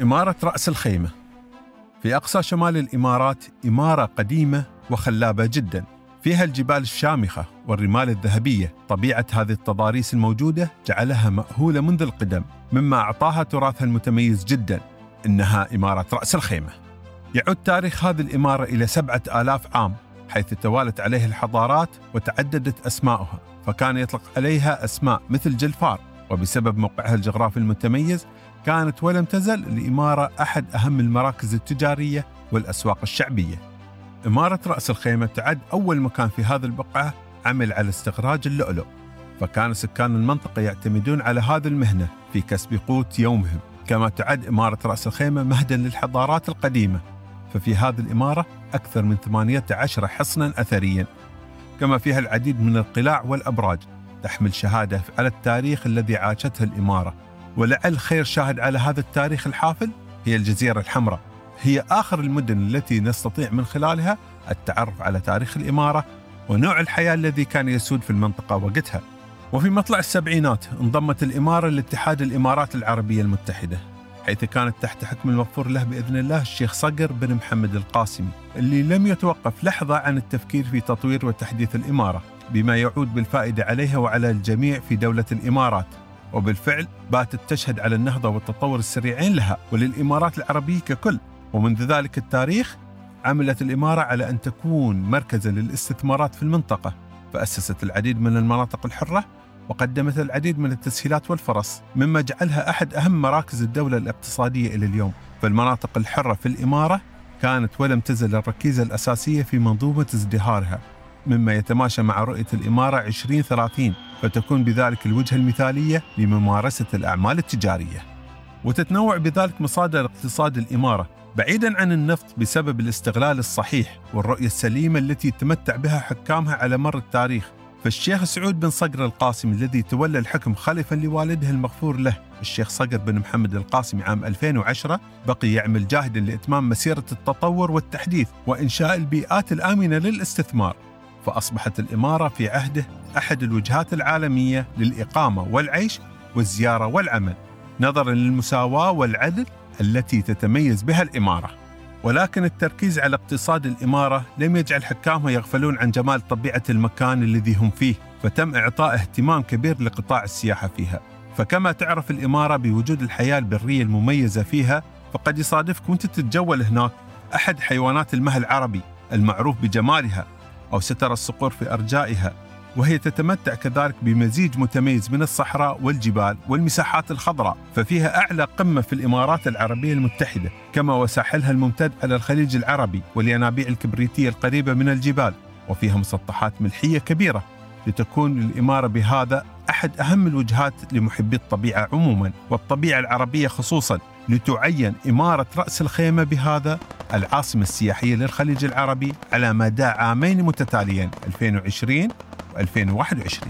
إمارة رأس الخيمة. في أقصى شمال الإمارات إمارة قديمة وخلابة جدا. فيها الجبال الشامخة والرمال الذهبية. طبيعة هذه التضاريس الموجودة جعلها مأهولة منذ القدم مما أعطاها تراثها المتميز جدا. إنها إمارة رأس الخيمة. يعود تاريخ هذه الإمارة إلى سبعة آلاف عام حيث توالت عليها الحضارات وتعددت أسماؤها فكان يطلق عليها أسماء مثل جلفار. وبسبب موقعها الجغرافي المتميز كانت ولم تزل الإمارة أحد أهم المراكز التجارية والأسواق الشعبية. إمارة رأس الخيمة تعد أول مكان في هذه البقعة عمل على استخراج اللؤلؤ فكان سكان المنطقة يعتمدون على هذه المهنة في كسب قوت يومهم. كما تعد إمارة رأس الخيمة مهدا للحضارات القديمة ففي هذه الإمارة أكثر من 18 حصنا أثريا. كما فيها العديد من القلاع والأبراج تحمل شهادة على التاريخ الذي عاشته الإمارة. ولعل خير شاهد على هذا التاريخ الحافل هي الجزيرة الحمراء. هي آخر المدن التي نستطيع من خلالها التعرف على تاريخ الإمارة ونوع الحياة الذي كان يسود في المنطقة وقتها. وفي مطلع السبعينات انضمت الإمارة لاتحاد الإمارات العربية المتحدة حيث كانت تحت حكم المغفور له بإذن الله الشيخ صقر بن محمد القاسمي اللي لم يتوقف لحظة عن التفكير في تطوير وتحديث الإمارة بما يعود بالفائدة عليها وعلى الجميع في دولة الإمارات. وبالفعل باتت تشهد على النهضة والتطور السريعين لها وللإمارات العربية ككل. ومنذ ذلك التاريخ عملت الإمارة على أن تكون مركزا للاستثمارات في المنطقة. فأسست العديد من المناطق الحرة وقدمت العديد من التسهيلات والفرص مما جعلها أحد أهم مراكز الدولة الاقتصادية إلى اليوم. فالمناطق الحرة في الإمارة كانت ولم تزل الركيزة الأساسية في منظومة ازدهارها مما يتماشى مع رؤية الإمارة 2030 فتكون بذلك الوجهة المثالية لممارسة الأعمال التجارية. وتتنوع بذلك مصادر اقتصاد الإمارة بعيدا عن النفط بسبب الاستغلال الصحيح والرؤية السليمة التي تمتع بها حكامها على مر التاريخ فالشيخ سعود بن صقر القاسمي الذي تولى الحكم خلفا لوالده المغفور له الشيخ صقر بن محمد القاسمي عام 2010 بقي يعمل جاهدا لإتمام مسيرة التطور والتحديث وإنشاء البيئات الآمنة للاستثمار فأصبحت الإمارة في عهده أحد الوجهات العالمية للإقامة والعيش والزيارة والعمل نظرا للمساواة والعدل التي تتميز بها الإمارة. ولكن التركيز على اقتصاد الإمارة لم يجعل حكامها يغفلون عن جمال طبيعة المكان الذي هم فيه فتم إعطاء اهتمام كبير لقطاع السياحة فيها. فكما تعرف الإمارة بوجود الحياة البرية المميزة فيها فقد يصادفك وأنت تتجول هناك أحد حيوانات المها العربي المعروف بجمالها. أو سترى الصقور في أرجائها وهي تتمتع كذلك بمزيج متميز من الصحراء والجبال والمساحات الخضراء ففيها أعلى قمة في الإمارات العربية المتحدة كما وساحلها الممتد على الخليج العربي والينابيع الكبريتية القريبة من الجبال وفيها مسطحات ملحية كبيرة لتكون الإمارة بهذا أحد أهم الوجهات لمحبي الطبيعة عموما والطبيعة العربية خصوصا لتعين إمارة رأس الخيمة بهذا العاصمة السياحية للخليج العربي على مدى عامين متتاليين 2020 و2021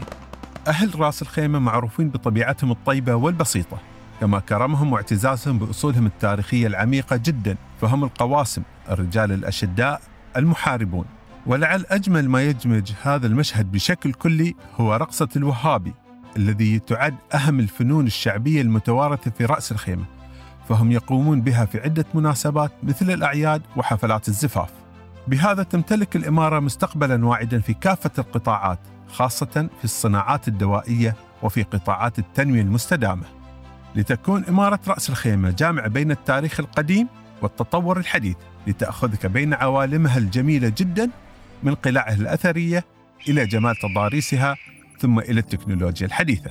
أهل رأس الخيمة معروفين بطبيعتهم الطيبة والبسيطة كما كرمهم واعتزازهم بأصولهم التاريخية العميقة جدا فهم القواسم الرجال الأشداء المحاربون. ولعل أجمل ما يدمج هذا المشهد بشكل كلي هو رقصة الوهابي الذي تعد أهم الفنون الشعبية المتوارثة في رأس الخيمة. فهم يقومون بها في عدة مناسبات مثل الأعياد وحفلات الزفاف. بهذا تمتلك الإمارة مستقبلا واعدا في كافة القطاعات خاصة في الصناعات الدوائية وفي قطاعات التنمية المستدامة. لتكون إمارة رأس الخيمة جامعة بين التاريخ القديم والتطور الحديث لتأخذك بين عوالمها الجميلة جدا من قلاعها الأثرية إلى جمال تضاريسها ثم إلى التكنولوجيا الحديثة.